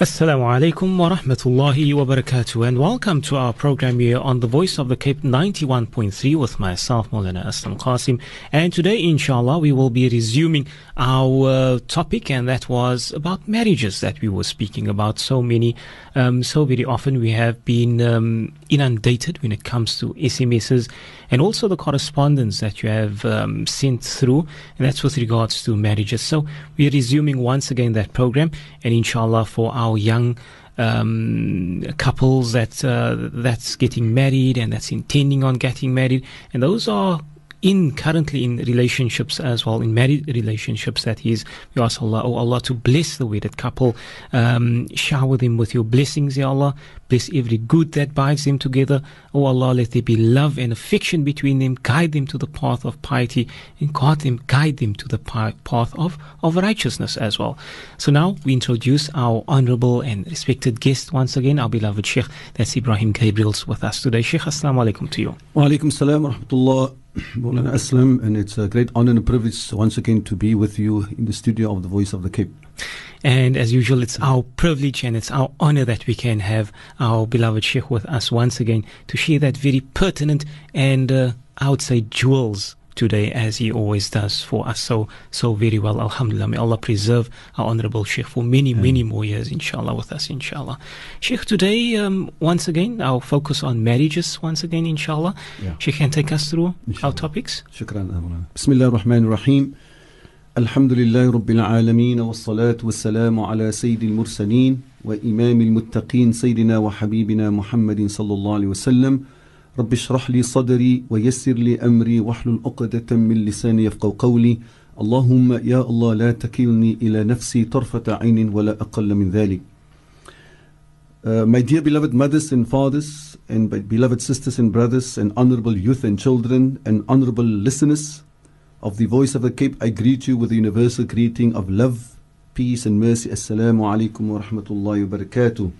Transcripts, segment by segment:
Assalamu alaikum wa rahmatullahi wa barakatuh and welcome to our program here on the Voice of the Cape 91.3 with myself Maulana Aslam Qasim. And today inshallah we will be resuming our uh, topic and that was about marriages that we were speaking about. So many um, so very often we have been um, inundated when it comes to SMSs and also the correspondence that you have um, sent through and that's with regards to marriages. So we're resuming once again that program and inshallah for our young um, couples that uh, that's getting married and that's intending on getting married, and those are in currently in relationships as well, in married relationships, that is, we ask Allah, oh Allah, to bless the wedded couple, um, shower them with your blessings, Ya Allah, bless every good that binds them together. Oh Allah, let there be love and affection between them, guide them to the path of piety, and guide them, guide them to the path of, of righteousness as well. So now we introduce our honorable and respected guest once again, our beloved Sheikh, that's Ebrahim Gabriels with us today. Sheikh, Assalamu alaikum to you. Wa alaikum salam wa rahmatullah. Maulana Aslam, and it's a great honor and a privilege once again to be with you in the studio of the Voice of the Cape. And as usual, it's our privilege and it's our honor that we can have our beloved Sheikh with us once again to share that very pertinent and uh, I would say jewels today as he always does for us so so very well alhamdulillah may allah preserve our honorable sheikh for many many more years inshallah with us inshallah sheikh today um, once again our focus on marriages once again inshallah yeah. sheikh can take us through inshallah. our topics shukran bismillah ar-rahman ar-rahim الحمد لله رب العالمين والصلاة والسلام على سيد المرسلين وإمام المتقين سيدنا وحبيبنا محمد صلى الله عليه وسلم رب اشرح لي صدري ويسر لي أمري واحلل عقدة من لساني يفقه قولي اللهم يا الله لا تكلني إلى نفسي طرفة عين ولا أقل من ذلك Uh, my dear beloved mothers and fathers, and beloved sisters and brothers, and honorable youth and children, and honorable listeners of the Voice of the Cape, I greet you with the universal greeting of love, peace, and mercy. Assalamu alaikum wa rahmatullahi wa barakatuh.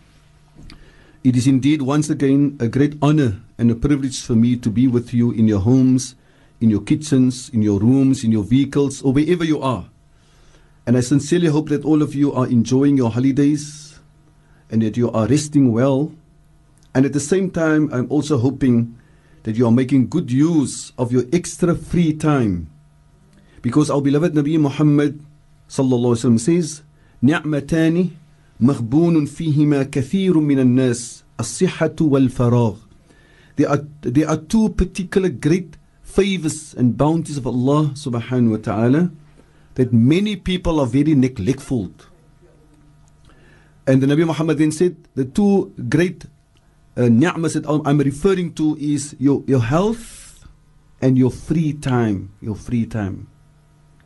It is indeed once again a great honor and a privilege for me to be with you in your homes, in your kitchens, in your rooms, in your vehicles, or wherever you are. And I sincerely hope that all of you are enjoying your holidays and that you are resting well. And at the same time, I'm also hoping that you are making good use of your extra free time. Because our beloved Nabi Muhammad sallallahu says, "Ni'matani مغبون فيهما كثير من الناس الصحة والفراغ there are, there are two particular great favors and bounties of Allah subhanahu wa ta'ala that many people are very neglectful and the Nabi Muhammad then said the two great uh, ni'mas that I'm referring to is your, your health and your free time your free time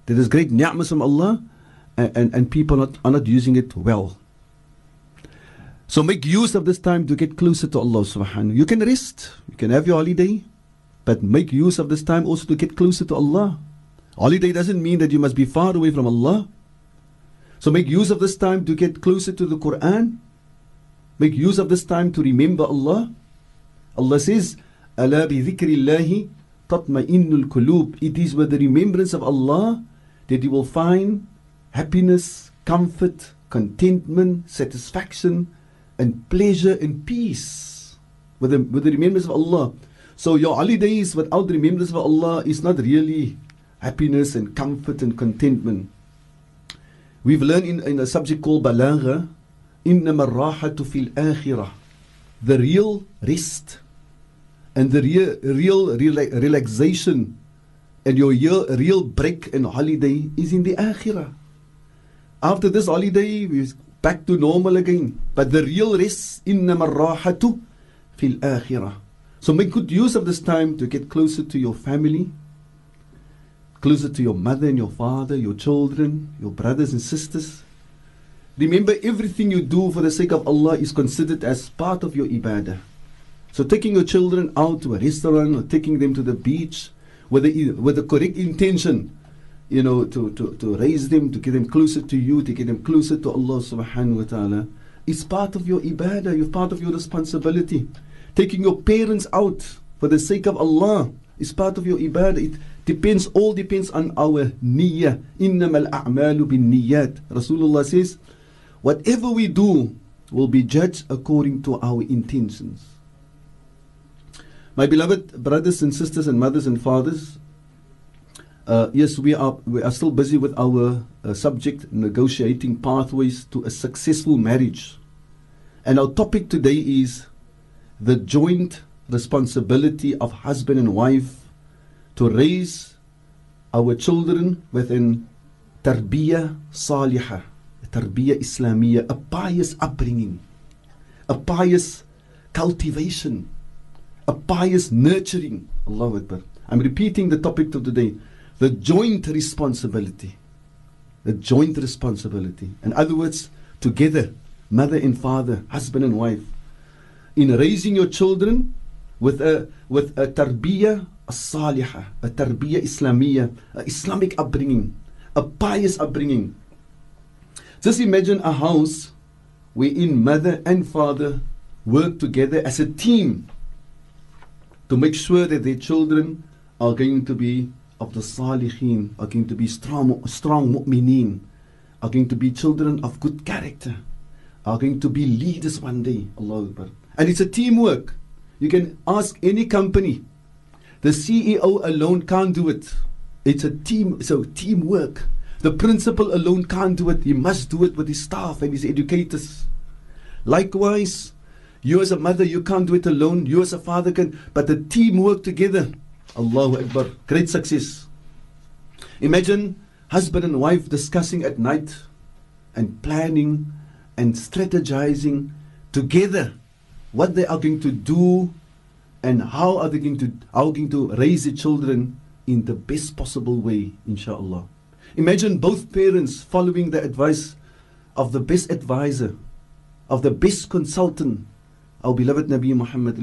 there is great ni'mas from Allah and, and, and people not, are not using it well so make use of this time to get closer to Allah subhanahu. You can rest, you can have your holiday, but make use of this time also to get closer to Allah. Holiday doesn't mean that you must be far away from Allah. So make use of this time to get closer to the Quran. Make use of this time to remember Allah. Allah says, أَلَا بِذِكْرِ اللَّهِ تَطْمَئِنُّ الْقُلُوبِ It is with the remembrance of Allah that you will find happiness, comfort, contentment, satisfaction, and pleasure and peace with the, with the remembrance of Allah. So your holidays without the remembrance of Allah is not really happiness and comfort and contentment. We've learned in, in a subject called Balagha, إنما الراحة في الآخرة The real rest and the real, real relaxation and your real, real break and holiday is in the Akhirah. After this holiday, we back to normal again. But the real rest, إنما الراحة في الآخرة. So make good use of this time to get closer to your family, closer to your mother and your father, your children, your brothers and sisters. Remember, everything you do for the sake of Allah is considered as part of your ibadah. So taking your children out to a restaurant or taking them to the beach with the, with the correct intention you know, to, to, to raise them, to get them closer to you, to get them closer to Allah subhanahu wa ta'ala, is part of your ibadah, you're part of your responsibility. Taking your parents out for the sake of Allah is part of your ibadah. It depends, all depends on our niyyah. إِنَّمَا الْأَعْمَالُ بِالنِّيَّات Rasulullah says, whatever we do will be judged according to our intentions. My beloved brothers and sisters and mothers and fathers, uh, yes, we are we are still busy with our uh, subject negotiating pathways to a successful marriage, and our topic today is the joint responsibility of husband and wife to raise our children within tarbiyah salihah, tarbiyah islamiyah, a pious upbringing, a pious cultivation, a pious nurturing. Allah Akbar. I'm repeating the topic of today the joint responsibility. The joint responsibility. In other words, together, mother and father, husband and wife, in raising your children with a with a tarbiyah salihah, a tarbiyah islamiyah, Islamic upbringing, a pious upbringing. Just imagine a house wherein mother and father work together as a team to make sure that their children are going to be of the salihin, are going to be strong, strong mu'mineen, are going to be children of good character, are going to be leaders one day. Allah Akbar. And it's a teamwork. You can ask any company. The CEO alone can't do it. It's a team, so teamwork. The principal alone can't do it. He must do it with his staff and his educators. Likewise, you as a mother, you can't do it alone. You as a father can, but the team work together. Allahu Akbar. Great success. Imagine husband and wife discussing at night and planning and strategizing together what they are going to do and how are they going to how going to raise the children in the best possible way, inshallah. Imagine both parents following the advice of the best advisor, of the best consultant, our beloved Nabi Muhammad.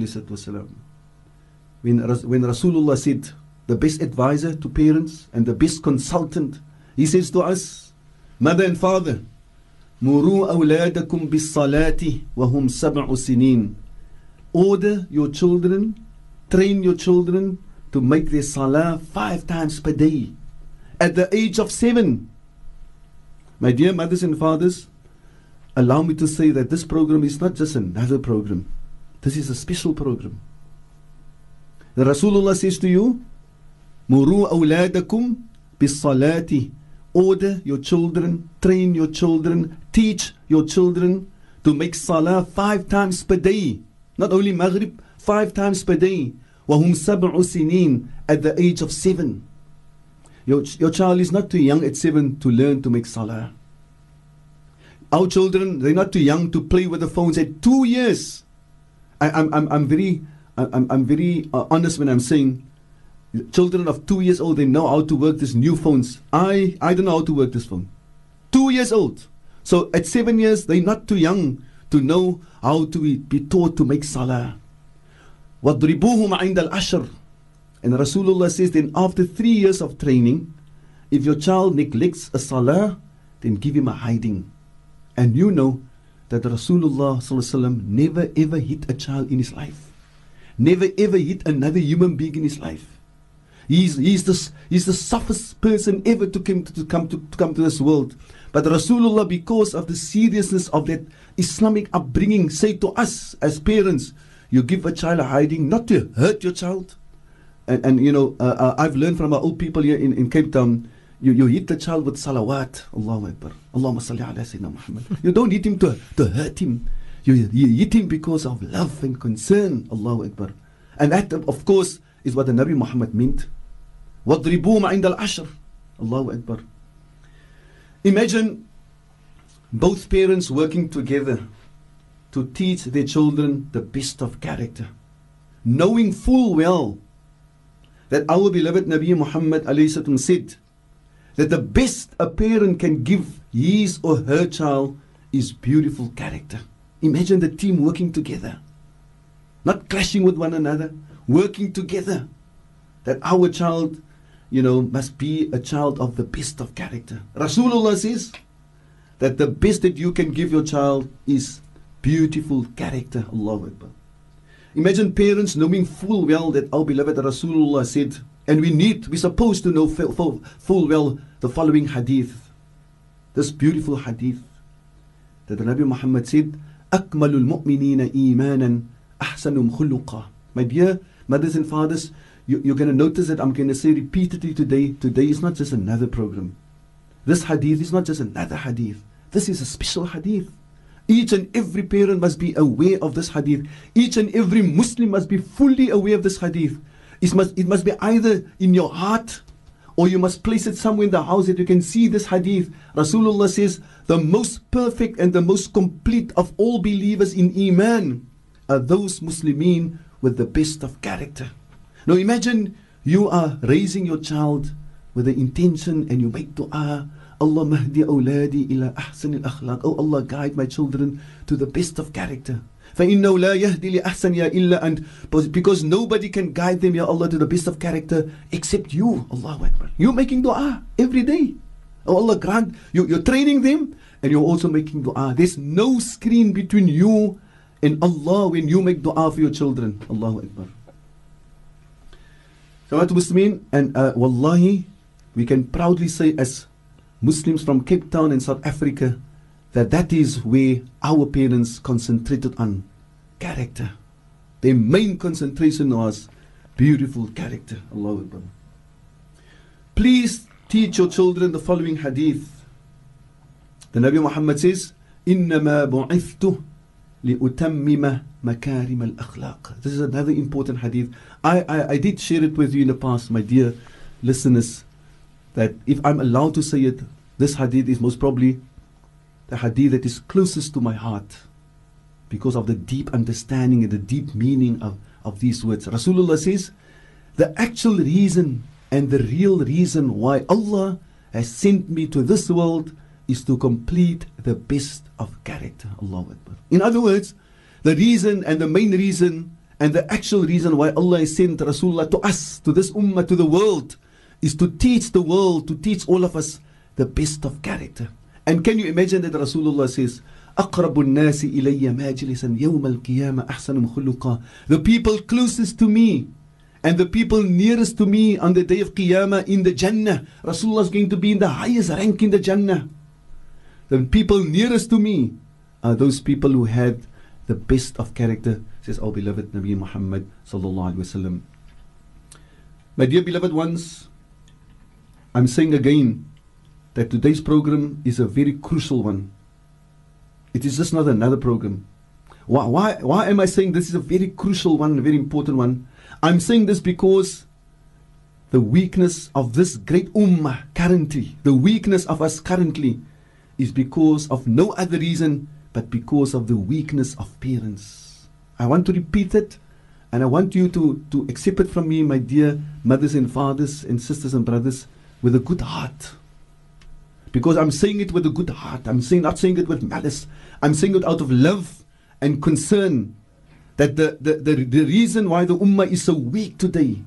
When, when Rasulullah said, the best advisor to parents and the best consultant, he says to us, mother and father, Muru awladakum bis salati wa sab'u sinin. Order your children, train your children to make their salah five times per day at the age of seven. My dear mothers and fathers, allow me to say that this program is not just another program. This is a special program. The Rasulullah says to you, Muru awladakum bisalati. Order your children, train your children, teach your children to make salah five times per day. Not only Maghrib, five times per day. Wahum sab'u sinin at the age of seven. Your, your child is not too young at seven to learn to make salah. Our children, they're not too young to play with the phones at two years. I, I'm, I'm, I'm very I'm, I'm very uh, honest when I'm saying children of two years old, they know how to work these new phones. I, I don't know how to work this phone. Two years old. So at seven years, they're not too young to know how to be, be taught to make salah. وَضْرِبُوهُمْ عِنْدَ الْعَشْرِ And Rasulullah says then after three years of training, if your child neglects a salah, then give him a hiding. And you know that Rasulullah never ever hit a child in his life. Never ever hit another human being in his life. He's, he's, the, he's the softest person ever to come to, to come to, to come to this world. But Rasulullah, because of the seriousness of that Islamic upbringing, say to us as parents, you give a child a hiding not to hurt your child. And, and you know, uh, uh, I've learned from our old people here in, in Cape Town, you, you hit the child with salawat. Allahu Akbar. Allahumma salli ala Sayyidina Muhammad. you don't hit him to, to hurt him. You, you hit him because of love and concern. Allahu Akbar. And that, of course, is what the Nabi Muhammad meant. وَضْرِبُوهُمْ عِنْدَ الْعَشْرِ Allahu Akbar. Imagine both parents working together to teach their children the best of character, knowing full well that our beloved Nabi Muhammad said that the best a parent can give his or her child is beautiful character. Imagine the team working together, not clashing with one another, working together. That our child, you know, must be a child of the best of character. Rasulullah says that the best that you can give your child is beautiful character. Allah Akbar. Imagine parents knowing full well that our beloved Rasulullah said, and we need, we're supposed to know full well the following hadith. This beautiful hadith that the Nabi Muhammad said, أكمل المؤمنين إيمانا ahsanum khuluqa. My dear mothers and fathers, you, are going to notice that I'm going to say repeatedly today today is not just another program. This hadith is not just another hadith. This is a special hadith. Each and every parent must be aware of this hadith. Each and every Muslim must be fully aware of this hadith. It must, it must be either in your heart or you must place it somewhere in the house that you can see this hadith. Rasulullah says, the most perfect and the most complete of all believers in Iman are those Muslimin with the best of character. Now imagine you are raising your child with the intention and you make dua. Allah mahdi awladi ila ahsan al-akhlaq. Oh Allah, guide my children to the best of character. فإنه لا يهدي لأحسن إلا أنت because nobody can guide them Ya Allah to the best of character except you Allah Akbar you're making dua every day oh Allah grant you, you're training them and you're also making dua there's no screen between you and Allah when you make dua for your children Allahu Akbar So to Muslimin and uh, Wallahi we can proudly say as Muslims from Cape Town in South Africa that that is where our parents concentrated on character. Their main concentration was beautiful character. Allah Akbar. Please teach your children the following hadith. The Nabi Muhammad says, إنما بعثت لأتمم مكارم الأخلاق. This is another important hadith. I, I, I did share it with you in the past, my dear listeners, that if I'm allowed to say it, this hadith is most probably the hadith that is closest to my heart because of the deep understanding and the deep meaning of, of these words. Rasulullah says, the actual reason and the real reason why Allah has sent me to this world is to complete the best of character. Allah Akbar. In other words, the reason and the main reason and the actual reason why Allah has sent Rasulullah to us, to this ummah, to the world, is to teach the world, to teach all of us the best of character. And can you imagine that Rasulullah says, أقرب الناس إلي ماجلسا يوم القيامة أحسنهم خلقا The people closest to me and the people nearest to me on the day of Qiyamah in the Jannah. Rasulullah is going to be in the highest rank in the Jannah. The people nearest to me are those people who had the best of character, says our beloved Nabi Muhammad sallallahu alaihi wasallam. My dear beloved ones, I'm saying again that today's program is a very crucial one. It is just not another program. Why, why, why am I saying this is a very crucial one, a very important one? I'm saying this because the weakness of this great ummah currently, the weakness of us currently, is because of no other reason but because of the weakness of parents. I want to repeat it and I want you to, to accept it from me, my dear mothers and fathers and sisters and brothers, with a good heart. Because I'm saying it with a good heart. I'm saying not saying it with malice. I'm saying it out of love and concern that the, the, the, the reason why the ummah is so weak today,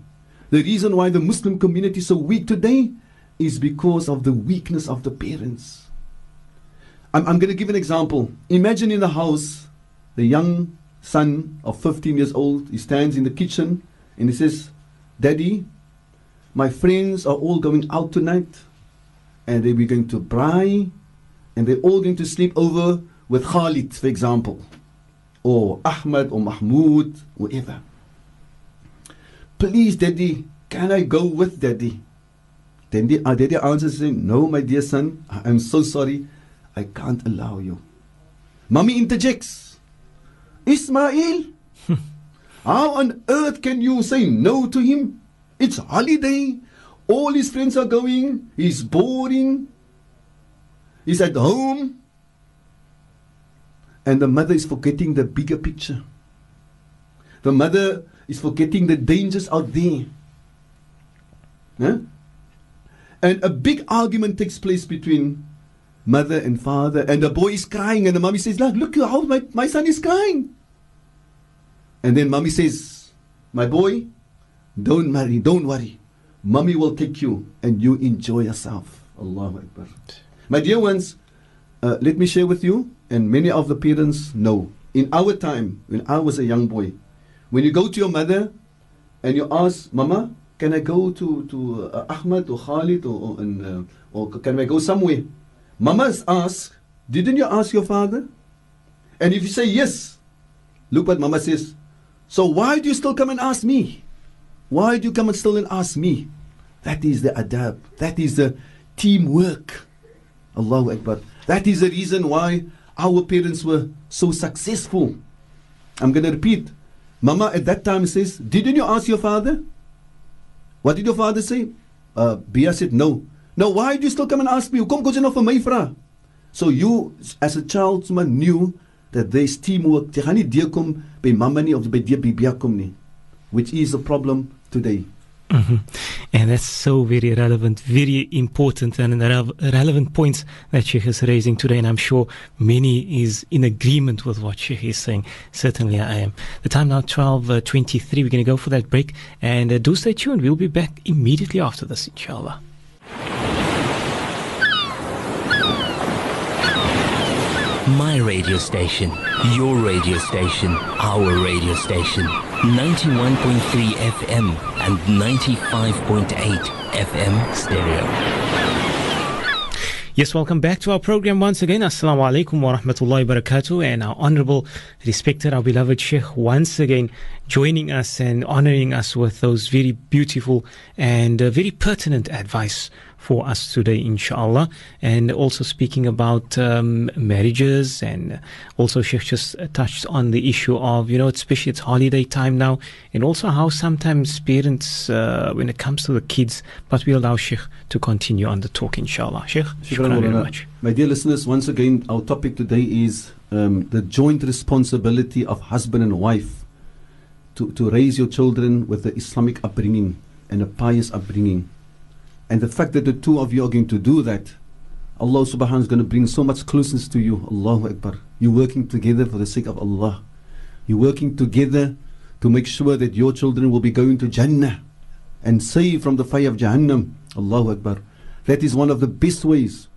the reason why the Muslim community is so weak today is because of the weakness of the parents. I'm, I'm going to give an example. Imagine in the house, the young son of 15 years old, he stands in the kitchen and he says, Daddy, my friends are all going out tonight and they were going to braai and they're all going to sleep over with Khalid, for example, or Ahmad or Mahmoud, whoever. Please, Daddy, can I go with Daddy? Then the uh, Daddy answers saying, No, my dear son, I am so sorry, I can't allow you. Mommy interjects, Ismail, how on earth can you say no to him? It's holiday. All his friends are going. He's boring. He's at home. And the mother is forgetting the bigger picture. The mother is forgetting the dangers out there. Huh? And a big argument takes place between mother and father, and the boy is crying, and the mommy says, Look, look how my, my son is crying. And then mommy says, My boy, don't worry, don't worry. Mommy will take you and you enjoy yourself. Allahu Akbar. My dear ones, uh, let me share with you, and many of the parents know. In our time, when I was a young boy, when you go to your mother and you ask, Mama, can I go to, to uh, Ahmad or Khalid or, or, and, uh, or can I go somewhere? Mamas ask, didn't you ask your father? And if you say yes, look what Mama says. So why do you still come and ask me? Why do you come and still and ask me? That is the adab. That is the teamwork. Allahu Akbar. That is the reason why our parents were so successful. I'm going to repeat. Mama at that time says, Didn't you ask your father? What did your father say? Uh, Bia said, No. Now, why do you still come and ask me? Kom jy nou vir my? So you, as a child, man, knew that there's teamwork. Jy gaan nie deurkom of by die. Which is a problem today. Mm-hmm. And that's so very relevant, very important, and re- relevant points that Sheikh is raising today. And I'm sure many is in agreement with what Sheikh is saying. Certainly, I am. The time now, 12:23. Uh, We're going to go for that break, and uh, do stay tuned. We'll be back immediately after this, inshallah. My radio station, your radio station, our radio station. 91.3 FM and 95.8 FM stereo. Yes, welcome back to our program once again. Assalamu alaikum wa rahmatullahi wa barakatuh. And our honorable, respected, our beloved Sheikh once again joining us and honoring us with those very beautiful and uh, very pertinent advice for us today, inshallah. And also speaking about um, marriages, and also Sheikh just touched on the issue of, you know, especially it's holiday time now, and also how sometimes parents, uh, when it comes to the kids, but we allow Sheikh to continue on the talk, inshallah. Sheikh, shukran very much. My dear listeners, once again, our topic today is um, the joint responsibility of husband and wife to, to raise your children with the Islamic upbringing and a pious upbringing. And the fact that the two of you are going to do that, Allah subhanahu wa ta'ala is going to bring so much closeness to you. Allahu Akbar. You're working together for the sake of Allah. You're working together to make sure that your children will be going to Jannah and saved from the fire of Jahannam. Allahu Akbar. That is one of the best ways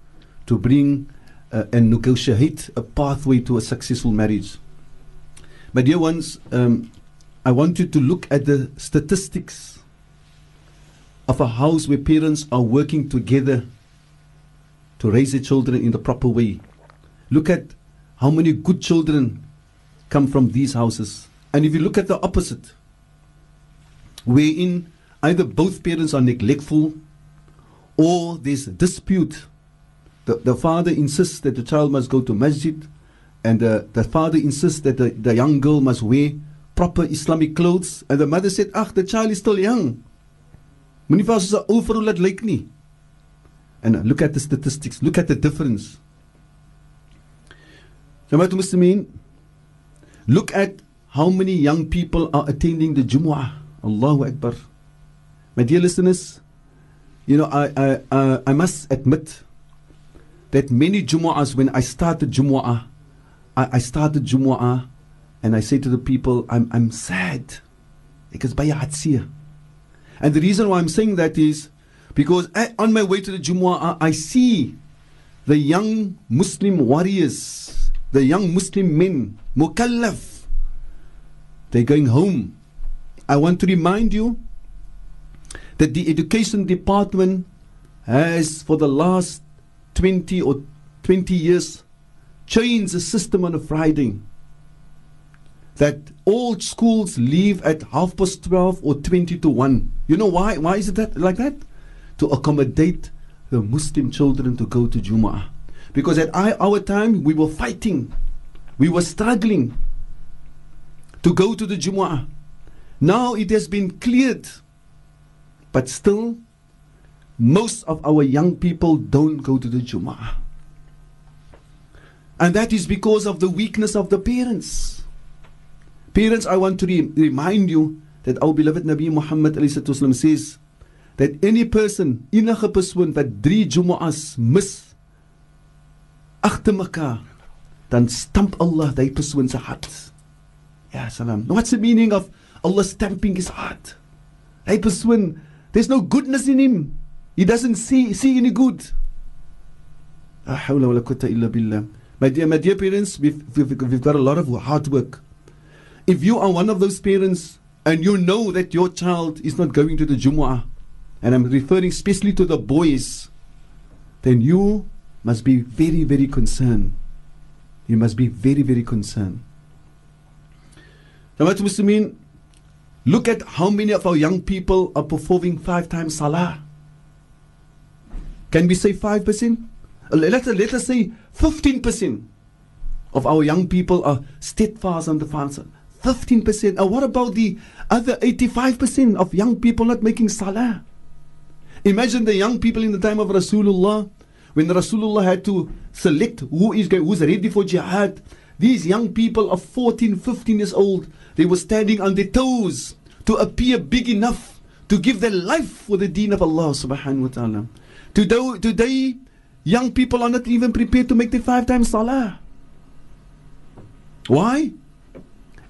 to bring uh, and negotiate a pathway to a successful marriage. My dear ones, um, I want you to look at the statistics of a house where parents are working together to raise their children in the proper way. Look at how many good children come from these houses. And if you look at the opposite, wherein either both parents are neglectful or there's dispute, the, the father insists that the child must go to masjid, and uh, the father insists that the, the young girl must wear proper Islamic clothes, and the mother said, Ah, the child is still young. Moenie vir ons 'n ou vrou laat lyk nie. And look at the statistics, look at the difference. Jamaat Muslimin, look at how many young people are attending the Jumu'ah. Allahu Akbar. My dear listeners, you know, I, I, uh, I must admit that many Jumu'ahs, when I started Jumu'ah, I, I started Jumu'ah and I say to the people, I'm, I'm sad because by Hatsiyah. And the reason why I'm saying that is because I, on my way to the Jumu'ah, I see the young Muslim warriors, the young Muslim men, mukallaf, they're going home. I want to remind you that the education department has, for the last 20 or 20 years, changed the system on a Friday that all schools leave at half past 12 or 20 to 1. You know why? Why is it that like that? To accommodate the Muslim children to go to Jumu'ah. Because at our time, we were fighting. We were struggling to go to the Jumu'ah. Now it has been cleared. But still, most of our young people don't go to the Jumu'ah. And that is because of the weakness of the parents. Parents, I want to re- remind you that our beloved Nabi Muhammad says that any person, enige persoon wat drie Jumu'as mis agter mekaar, dan stamp Allah daai persoon se hart. Salam. What's the meaning of Allah stamping his heart? Daai persoon, there's no goodness in him. He doesn't see see any good. My dear, my dear parents, we've, we've, we've got a lot of hard work. If you are one of those parents and you know that your child is not going to the Jumu'ah, and I'm referring especially to the boys, then you must be very, very concerned. You must be very, very concerned. Now, Jamaat Muslimin, look at how many of our young people are performing five times salah. Can we say 5%? Uh, let, let us say 15% of our young people are steadfast on the fast. 15%. And what about the other 85% of young people not making salah? Imagine the young people in the time of Rasulullah, when Rasulullah had to select who is who's ready for jihad. These young people of 14, 15 years old, they were standing on their toes to appear big enough to give their life for the deen of Allah subhanahu wa ta'ala. Today, today, young people are not even prepared to make the five times salah. Why?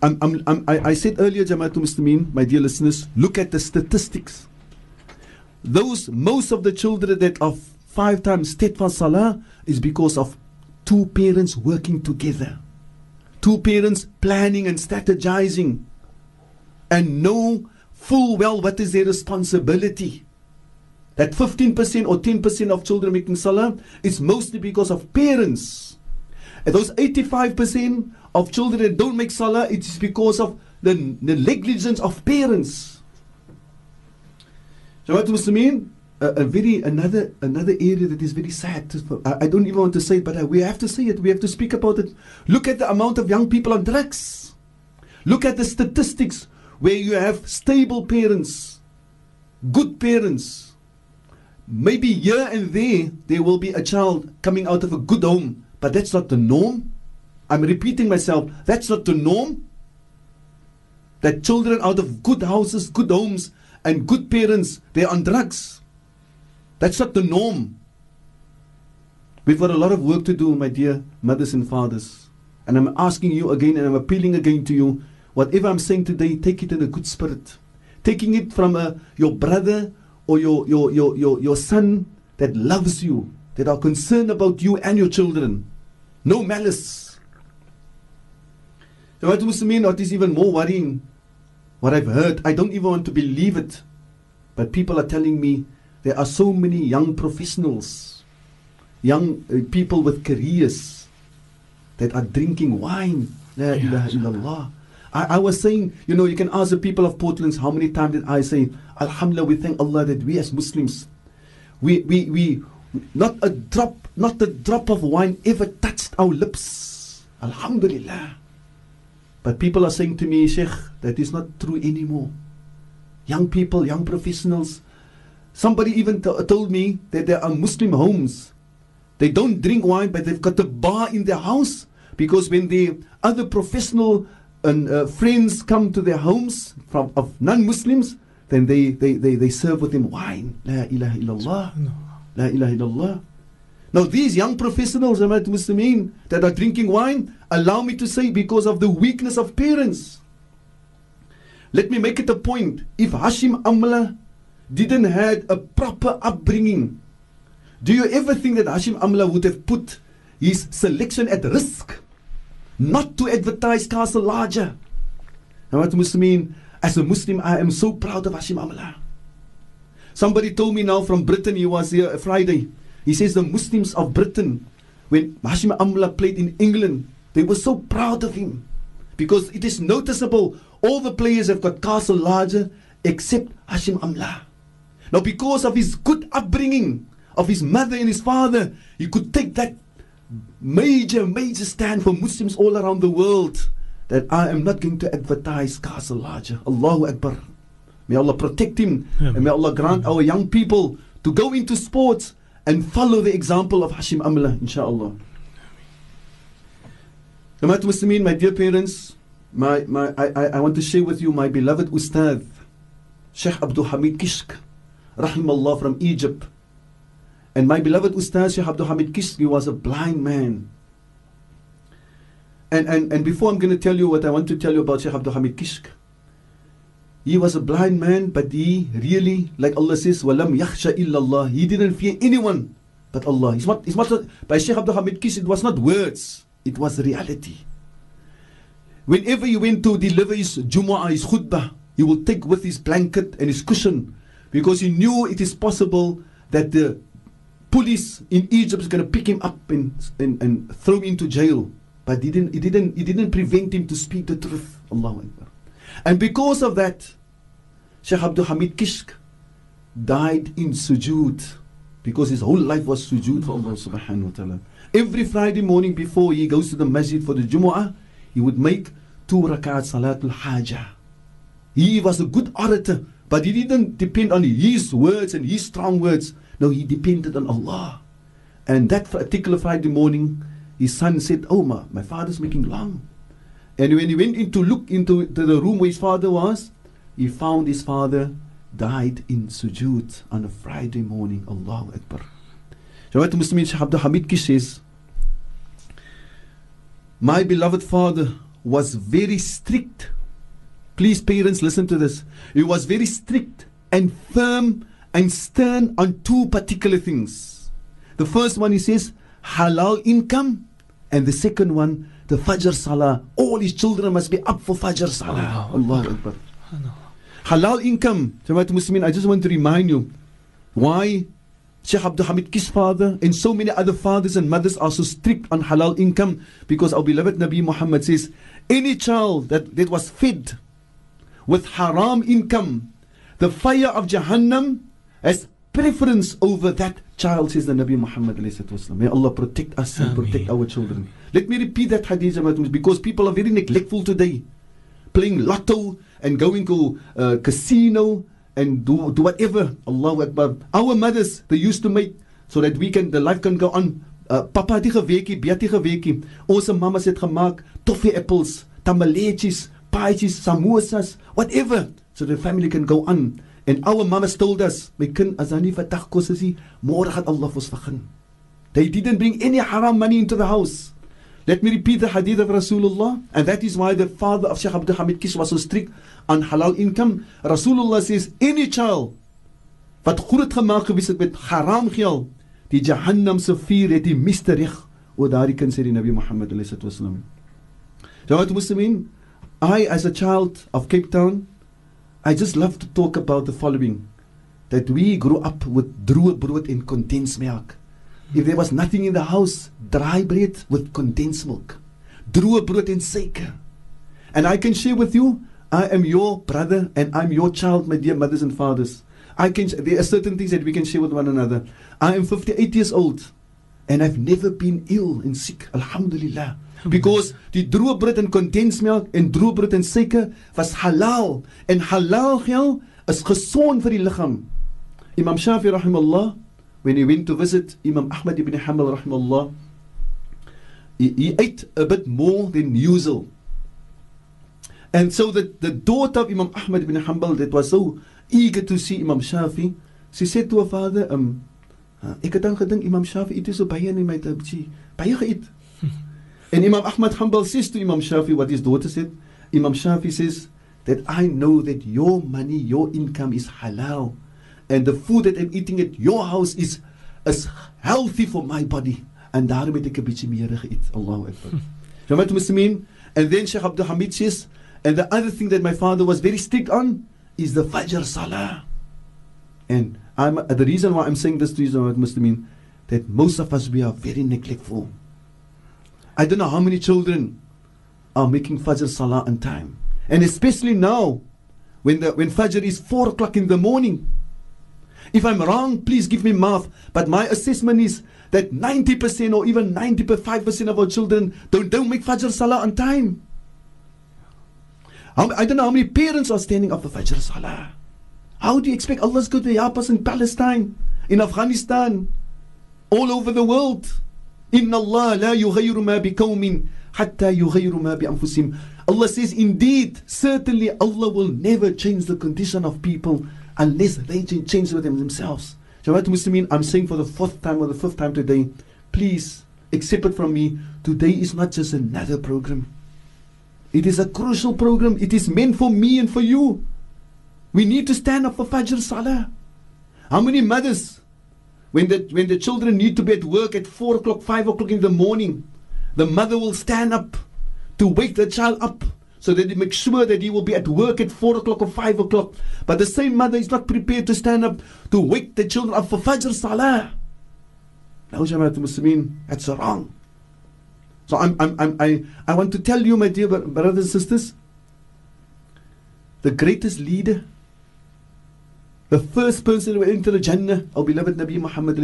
I'm, I'm, I'm, i said earlier, Jamaatul Muslimin, my dear listeners, look at the statistics. Those, most of the children that are five times steadfast salah is because of two parents working together. Two parents planning and strategizing and know full well what is their responsibility. That 15% or 10% of children making salah is mostly because of parents. Those 85% of children that don't make salah, it is because of the, the negligence of parents. Jamaat Muslimin, a, a, very another another area that is very sad. I, I, don't even want to say it, but I, we have to say it. We have to speak about it. Look at the amount of young people on drugs. Look at the statistics where you have stable parents, good parents. Maybe here and there there will be a child coming out of a good home, but that's not the norm. I'm repeating myself. That's not the norm. That children out of good houses, good homes, and good parents, they're on drugs. That's not the norm. We've got a lot of work to do, my dear mothers and fathers. And I'm asking you again and I'm appealing again to you. Whatever I'm saying today, take it in a good spirit. Taking it from a, uh, your brother or your, your, your, your, your son that loves you, that are concerned about you and your children. No malice. So what Muslimin, what is even more worrying, what I've heard, I don't even want to believe it. But people are telling me there are so many young professionals, young uh, people with careers that are drinking wine. La ilaha illallah. I, I was saying, you know, you can ask the people of Portland how many times did I say, Alhamdulillah, we thank Allah that we as Muslims, we, we, we, not a drop, not a drop of wine ever touched our lips. Alhamdulillah. But people are saying to me, Sheikh, that is not true anymore. Young people, young professionals, Somebody even t- told me that there are Muslim homes. They don't drink wine, but they've got a bar in their house because when the other professional and uh, friends come to their homes from of non-Muslims, then they, they, they, they serve with them wine. La ilaha illallah. La ilaha illallah. Now these young professionals, Ahmad Muslimin, that are drinking wine, allow me to say because of the weakness of parents. Let me make it a point. If Hashim Amla didn't had a proper upbringing. Do you ever think that Hashim Amla would have put his selection at risk not to advertise Castle Lager? And what Muslim as a Muslim, I am so proud of Hashim Amla. Somebody told me now from Britain, he was here Friday. He says the Muslims of Britain, when Hashim Amla played in England, they were so proud of him because it is noticeable all the players have got Castle Lager except Hashim Amla. Now, because of his good upbringing, of his mother and his father, he could take that major, major stand for Muslims all around the world that I am not going to advertise Castle Lager. Allahu Akbar. May Allah protect him yeah. and may Allah grant our young people to go into sports and follow the example of Hashim Amla, inshallah. Jamaat Muslimin, my dear parents, my, my, I, I want to share with you my beloved Ustad, Sheikh Abdul Hamid Kishk rahimallah, from Egypt. And my beloved Ustaz Shaykh Abdul Hamid Kishki was a blind man. And, and, and before I'm going to tell you what I want to tell you about Shaykh Abdul Hamid Kishk, he was a blind man, but he really, like Allah says, وَلَمْ يَخْشَ إِلَّا اللَّهِ He didn't fear anyone but Allah. It's not, it's not, by Shaykh Abdul Hamid Kishk, it was not words, it was reality. Whenever he went to deliver his Jumu'ah, his khutbah, he will take with his blanket and his cushion because he knew it is possible that the police in Egypt is going to pick him up and, and, and throw him into jail. but he didn't, he didn't, he didn't prevent him to speak the truth. Allahu Akbar. And because of that, Sheikh Abdul Hamid Kishk died in sujood because his whole life was sujood for Allah subhanahu wa ta'ala. Every Friday morning before he goes to the masjid for the Jumu'ah, he would make two rakat salatul hajah. He was a good orator, but he didn't depend on his words and his strong words. No, he depended on Allah. And that particular Friday morning, his son said, Oh, my, my father's making long. And when he went in to look into the room where his father was, he found his father died in sujood on a Friday morning. Allahu Akbar. Jawat Muslimin Shaykh Abdul Hamid Kish says, My beloved father was very strict. Please, parents, listen to this. He was very strict and firm and stern on two particular things. The first one, he says, halal income, and the second one, the Fajr Salah. All his children must be up for Fajr Salah. Allah Akbar. Halal income. Jamaat Muslimin, I just want to remind you why Sheikh Abdul Hamid Kish's father and so many other fathers and mothers are so strict on halal income because our beloved Nabi Muhammad says, any child that, that was fed with haram income, the fire of Jahannam has preference over that child, says the Nabi Muhammad. May Allah protect us and protect our children. Let me repeat that hadith because people are very neglectful today. Playing lotto and going to uh, casino and do, do whatever. Allahu Akbar. Our mothers, they used to make so that we can, the life can go on. Uh, papa het nie geweekie, het geweekie. Ons mamas het gemaak toffee apples, tamaletjies, paaitjies, samosas, whatever, so the family can go on. And our mamas told us, my kind, as hy nie vandag kos is nie, môre gaan Allah vir ons vergun. They didn't bring any haram money into the house. Let me repeat the hadith of Rasulullah, and that is why the father of Sheikh Abdul Hamid Kish was so strict on halal income. Rasulullah says, any child wat groot gemaak gewees het met haram geld, die Jahannam se vuur het die meeste reg oor daardie kind sê die Nabi Muhammad sallallahu alaihi wasallam. Jawat Muslimin, I as a child of Cape Town, I just love to talk about the following that we grew up with droë brood en condensed milk. If there was nothing in the house, dry bread with condensed milk. Droë brood en suiker. And I can share with you, I am your brother and I'm your child, my dear mothers and fathers. I can there are certain things that we can share with one another. I am 58 years old and I've never been ill and sick. Alhamdulillah. Because die droë brood en condensed milk en droë brood en suiker was halal en halal geld is gesond vir die liggaam. Imam Shafi rahimahullah when he went to visit Imam Ahmad ibn Hanbal rahimahullah he, he ate a bit more than usual. And so the, the daughter of Imam Ahmad ibn Hanbal that was so eager to see Imam Shafi, she said to her father, um, ek het dan gedink Imam Shafi eet so baie in my tabji, baie geëet. and Imam Ahmad Hanbal says to Imam Shafi what his daughter said. Imam Shafi says that I know that your money, your income is halal and the food that I'm eating at your house is is healthy for my body. En daarom het ek 'n bietjie meer geëet. Allahu Akbar. Jamaat Muslimin, and then Sheikh Abdul Hamid says, and the other thing that my father was very strict on is the Fajr Salah. And I'm, the reason why I'm saying this to you, Jamaat Muslimin, that most of us we are very neglectful. I don't know how many children are making Fajr Salah on time. And especially now, when the when Fajr is four o'clock in the morning. If I'm wrong, please give me maaf. But my assessment is that 90% or even 95% of our children don't, don't make Fajr Salah on time. How, I don't know how many parents are standing up for Fajr Salah. How do you expect Allah's going to help us in Palestine, in Afghanistan, all over the world? إن الله لا يغير ما بقوم حتى يغيروا ما بأنفسهم. Allah says, indeed, certainly Allah will never change the condition of people unless they change with them themselves. Jamaat Muslimin, I'm saying for the fourth time or the fifth time today, please accept it from me. Today is not just another program. It is a crucial program. It is meant for me and for you. We need to stand up for Fajr Salah. How many mothers, when the, when the children need to be at work at 4 o'clock, 5 o'clock in the morning, the mother will stand up to wake the child up so that he makes sure that he will be at work at 4 o'clock or 5 o'clock. But the same mother is not prepared to stand up to wake the children up for Fajr Salah. Now, Jama'at Muslimin, that's wrong. So I'm, I'm, I'm, I, I want to tell you, my dear brothers and sisters, the greatest leader, the first person who entered the Jannah, our beloved Nabi Muhammad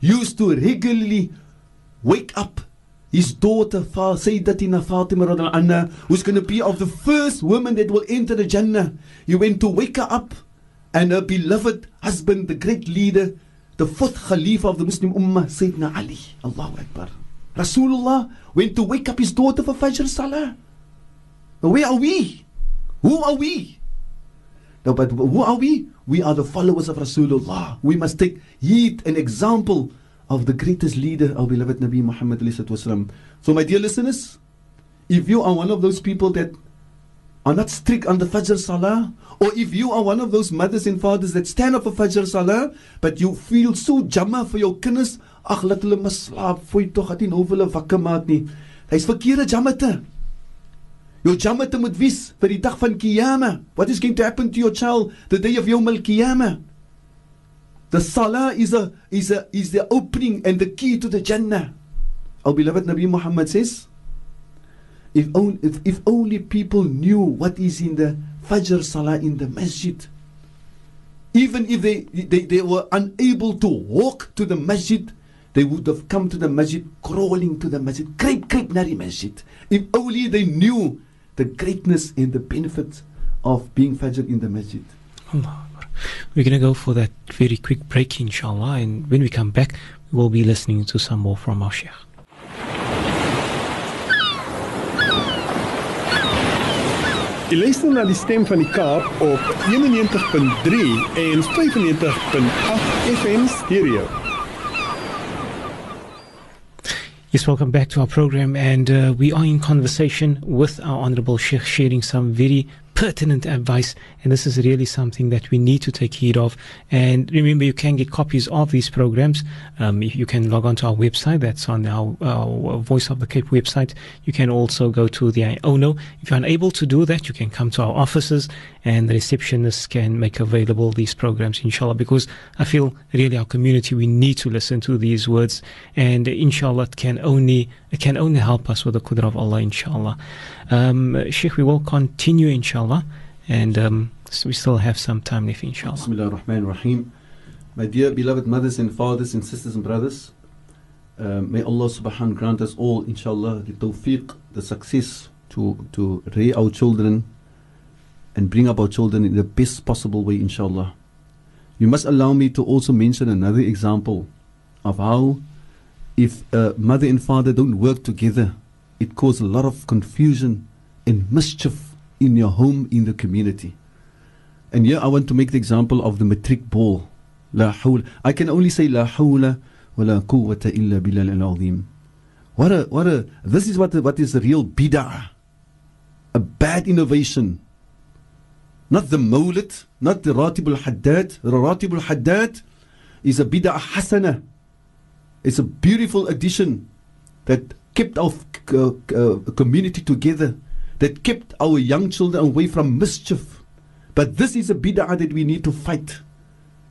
used to regularly wake up his daughter Sayyidatina Fatima anha, who's going to be of the first woman that will enter the Jannah. He went to wake her up and her beloved husband, the great leader, the fourth Khalifa of the Muslim Ummah, Sayyidina Ali. Allahu Akbar. Rasulullah went to wake up his daughter for Fajr Salah. Now where are we? Who are we? No, but who are we? We are the followers of Rasulullah. We must take heed and example of the greatest leader, our beloved Nabi Muhammad. So, my dear listeners, if you are one of those people that are not strict on the Fajr Salah, or if you are one of those mothers and fathers that stand up for Fajr Salah, but you feel so jammer for your kinders, ag laat hulle maar slaap, fooi tog dat nie nou hulle wakker maak nie. Hy's verkeerde jammete. Jou jammete moet wys vir die dag van Kiyama. What is going to happen to your child the day of Yawm al-Qiyamah? The salah is a is a is the opening and the key to the Jannah. Our beloved Nabi Muhammad says, if only, if, if only people knew what is in the Fajr Salah in the masjid, even if they, they, they were unable to walk to the masjid, they would have come to the masjid, crawling to the masjid, creep, creep, nari masjid. If only they knew the greatness and the benefit of being Fajr in the masjid. Allah. We're going to go for that very quick break, inshallah, and when we come back, we will be listening to some more from our Sheikh. Jy luister na die stem van die Kaap op 91.3 en 95.8 FM stereo. Yes, welcome back to our program, and uh, we are in conversation with our Honorable Sheikh, sharing some very pertinent advice. And this is really something that we need to take heed of. And remember, you can get copies of these programs. Um, you can log on to our website. That's on our, our Voice of the Cape website. You can also go to the ONO. If you're unable to do that, you can come to our offices and the receptionists can make available these programs, inshallah, because I feel really our community, we need to listen to these words. And inshallah, it can only, it can only help us with the qudra of Allah, inshallah. Um, Sheikh, we will continue, inshallah, and um, so we still have some time left, inshallah. Bismillah ar-Rahman ar-Rahim. My dear beloved mothers and fathers and sisters and brothers, uh, may Allah subhanahu wa grant us all, inshallah, the tawfiq, the success to, to raise our children and bring up our children in the best possible way, inshallah. You must allow me to also mention another example of how if a mother and father don't work together, it causes a lot of confusion and mischief in your home, in the community. And here I want to make the example of the matric ball. La hawla. I can only say la hawla wa la quwwata illa billah al-azim. What a, what a, this is what, what is a real bid'ah. A bad innovation. Not the mawlid, not the ratib al-haddad. The ratib al-haddad is a bid'ah hasana. It's a beautiful addition that kept our uh, uh, community together, that kept our young children away from mischief. But this is a bid'ah that we need to fight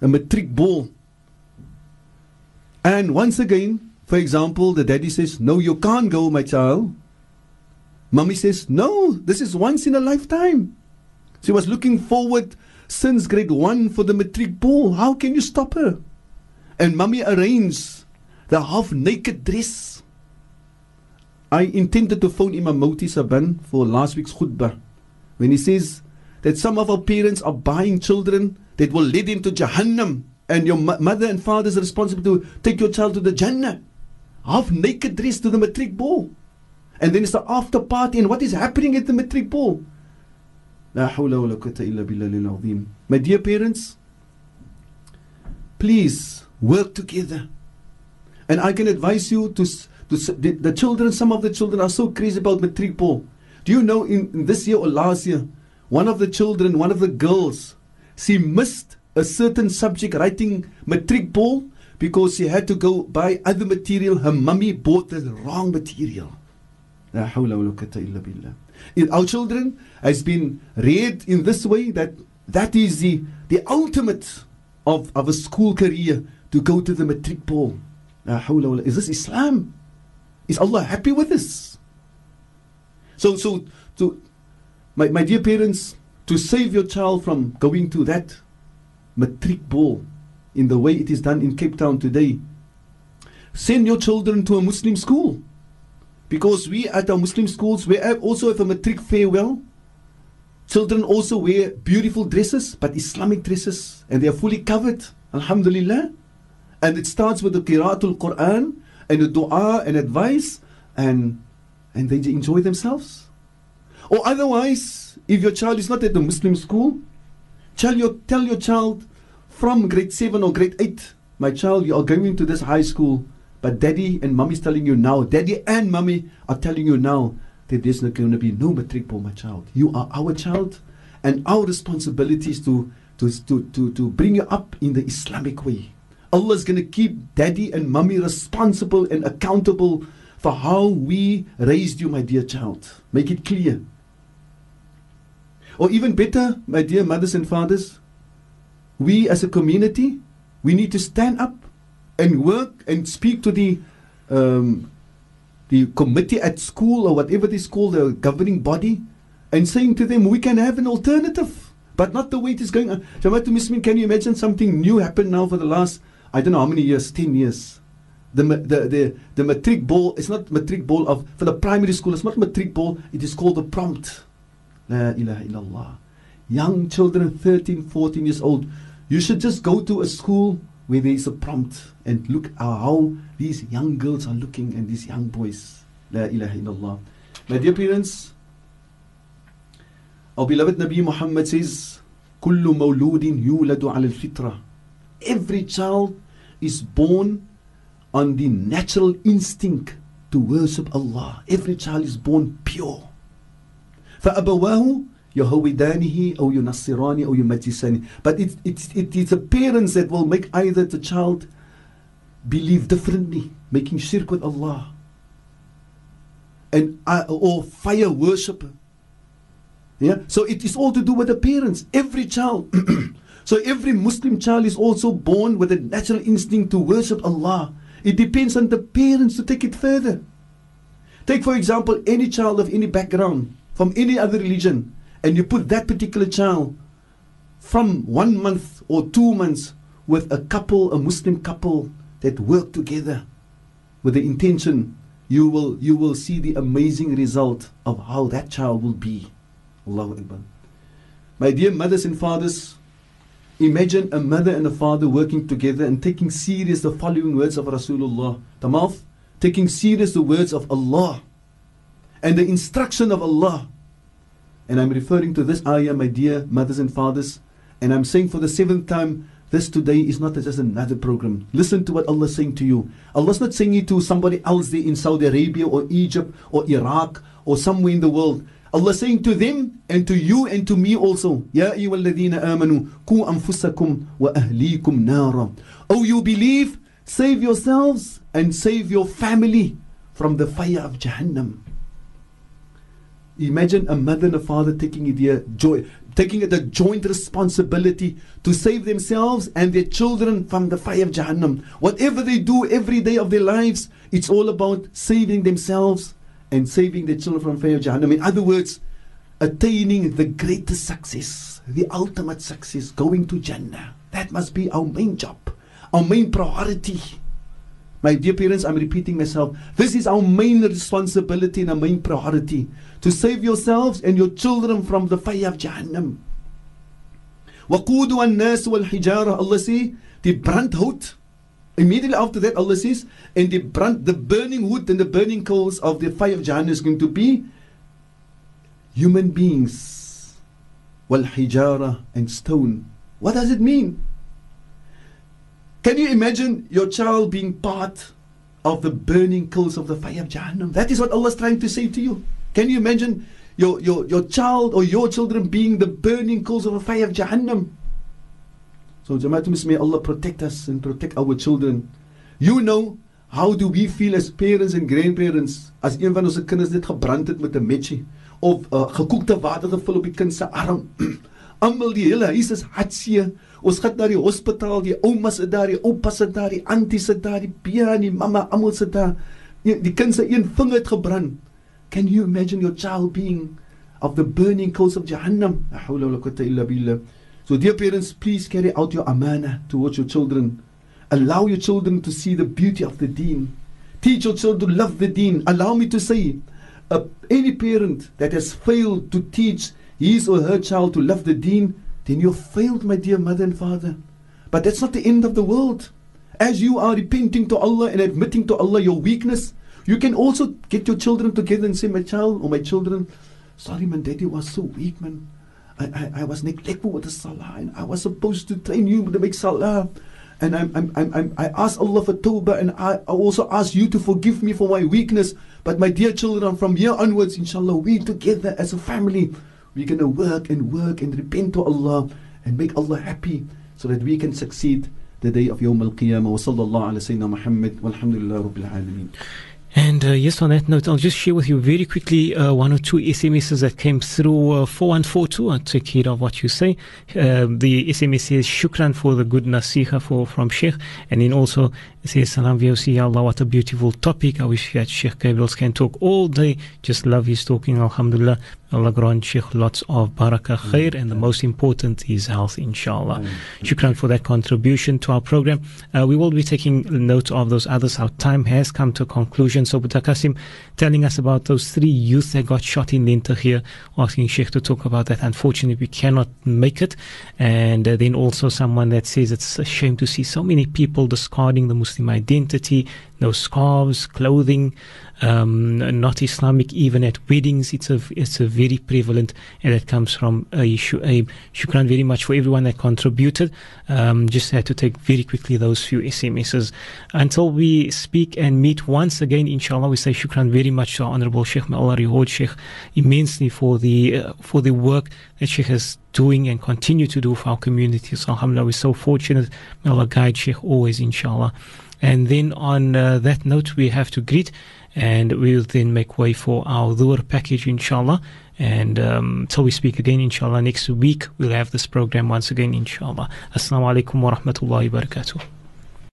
a matric ball. And once again, for example, the daddy says, No, you can't go, my child. Mommy says, No, this is once in a lifetime. She was looking forward since grade one for the matric ball. How can you stop her? And mommy arranged the half naked dress I intended to phone Imam Moti Saban for last week's khutbah when he says that some of our parents are buying children that will lead into Jahannam and your mother and father is responsible to take your child to the Jannah. Half naked dress to the matric ball. And then it's the after party and what is happening at the matric ball? La hawla wa la quwwata illa billah My dear parents, please work together. And I can advise you to the, the, children, some of the children are so crazy about matric ball. Do you know in, in this year or last year, one of the children, one of the girls, she missed a certain subject writing matric ball because she had to go buy other material. Her mummy bought the wrong material. Our children has been reared in this way that that is the, the ultimate of, of a school career to go to the matric ball. Is this Islam? Is Allah happy with this? So, so, to my, my dear parents, to save your child from going to that matric ball in the way it is done in Cape Town today, send your children to a Muslim school. Because we at our Muslim schools, we have also have a matric farewell. Children also wear beautiful dresses, but Islamic dresses, and they are fully covered. Alhamdulillah. And it starts with the Qiraatul Quran and a dua and advice, and and they enjoy themselves. Or otherwise, if your child is not at the Muslim school, tell your tell your child from grade seven or grade eight, my child, you are going to this high school, but daddy and mommy is telling you now, daddy and mommy are telling you now that there's not going to be no matric for my child. You are our child, and our responsibility is to to, to, to, to bring you up in the Islamic way. Allah is going to keep daddy and mommy responsible and accountable for how we raised you, my dear child. Make it clear. Or even better, my dear mothers and fathers, we as a community, we need to stand up and work and speak to the um, the committee at school or whatever is called, the governing body, and saying to them, we can have an alternative, but not the way it is going on. Muslimin, can you imagine something new happened now for the last, I don't know how many years, 10 years? The, ma- the, the, the matric ball, it's not matric ball of, for the primary school, it's not matric ball, it is called the prompt. La ilaha illallah. Young children, 13, 14 years old, you should just go to a school where there is a prompt and look how these young girls are looking and these young boys. La ilaha illallah. My dear parents, our beloved Nabi Muhammad says, كل مولود يولد على الفطرة. Every child is born on the natural instinct to worship Allah. Every child is born pure. فأبواه يهودانه أو ينصرانه أو يمجسانه but it, it, it is the parents that will make either the child believe differently making shirk with Allah and uh, or fire worship yeah so it is all to do with the parents every child so every Muslim child is also born with a natural instinct to worship Allah it depends on the parents to take it further take for example any child of any background from any other religion and you put that particular child from one month or two months with a couple, a Muslim couple that work together with the intention, you will you will see the amazing result of how that child will be. Allahu Akbar. My dear mothers and fathers, imagine a mother and a father working together and taking serious the following words of Rasulullah. The mouth, taking serious the words of Allah and the instruction of Allah and I'm referring to this ayah, my dear mothers and fathers. And I'm saying for the seventh time, this today is not just another program. Listen to what Allah is saying to you. Allah's not saying it to somebody else there in Saudi Arabia or Egypt or Iraq or somewhere in the world. Allah saying to them and to you and to me also. Ya ayyuhalladhina amanu ku anfusakum wa ahlikum nara. Oh, you believe, save yourselves and save your family from the fire of Jahannam. Imagine a mother and a father taking it joy, taking a joint responsibility to save themselves and their children from the fire of Jahannam. Whatever they do every day of their lives, it's all about saving themselves and saving their children from fire of Jahannam. In other words, attaining the greatest success, the ultimate success, going to Jannah. That must be our main job, our main priority. My dear parents, I'm repeating myself. This is our main responsibility and our main priority to save yourselves and your children from the fire of Jahannam. وَقُودُ النَّاسُ وَالْحِجَارَةِ Allah say, die brandhout. Immediately after that, Allah says, and the, brand, the burning wood and the burning coals of the fire of Jahannam is going to be human beings, wal hijara and stone. What does it mean? Can you imagine your child being part of the burning coals of the fire of Jahannam? That is what Allah is trying to say to you. Can you imagine your, your, your child or your children being the burning coals of the fire of Jahannam? So, Jamaatum may Allah protect us and protect our children. You know, how do we feel as parents and grandparents as een van ons kinders net gebrand het met 'n matchie of uh, gekookte water gevul op die kind se arm? Almal die hele huis is hartseer. Ons gaan na die hospitaal, die oumas is daar, die oupas is daar, die anties is daar, die pia en die mamma almal sit daar. die kind se een vinger het gebrand. Can you imagine your child being of the burning coals of Jahannam? La hawla wa la quwwata illa billah. So dear parents, please carry out your amana towards your children. Allow your children to see the beauty of the deen. Teach your children to love the deen. Allow me to say, uh, any parent that has failed to teach his or her child to love the deen, then you have failed, my dear mother and father. But that's not the end of the world. As you are repenting to Allah and admitting to Allah your weakness, you can also get your children together and say, My child or my children, sorry, man, daddy was so weak, man. I, I, I was neglectful with the salah and I was supposed to train you to make salah. And I'm, I'm, I'm, I'm, I ask Allah for tawbah and I, I also ask you to forgive me for my weakness. But my dear children, from here onwards, inshallah, we together as a family, we're going to work and work and repent to Allah and make Allah happy so that we can succeed the day of Yawm al-Qiyamah. Wa sallallahu ala Sayyidina Muhammad walhamdulillah rabbil alameen. And uh, yes, on that note, I'll just share with you very quickly uh, one or two SMSs that came through uh, 4142. I'll take heed of what you say. Uh, the SMS says, Shukran for the good nasiha for, from Sheikh. And then also it says, Salam VOC, Allah, what a beautiful topic. I wish that Sheikh Gabriel can talk all day. Just love his talking, Alhamdulillah. Allah grant Sheikh lots of barakah, khair, and the most important is health, inshallah. Shukran for that contribution to our program. Uh, we will be taking note of those others. Our time has come to a conclusion. So, Butakasim telling us about those three youth that got shot in Lentegeur, asking Sheikh to talk about that. Unfortunately, we cannot make it. And uh, then also someone that says it's a shame to see so many people discarding the Muslim identity, no scarves, clothing, um, not Islamic, even at weddings. It's a it's a very prevalent, and that comes from uh, Shuaib. Shukran very much for everyone that contributed. Um, just had to take very quickly those few SMSs. Until we speak and meet once again, inshallah, we say shukran very much to our Honorable Sheikh. May Allah reward Sheikh immensely for the uh, for the work that Sheikh has doing and continue to do for our community. So, alhamdulillah, we're so fortunate. May Allah guide Sheikh always, inshallah. And then on uh, that note, we have to greet and we'll then make way for our Dhuhr package, inshallah. And um, till we speak again, inshallah, next week, we'll have this program once again, inshallah. Assalamu alaikum wa rahmatullahi wa barakatuh.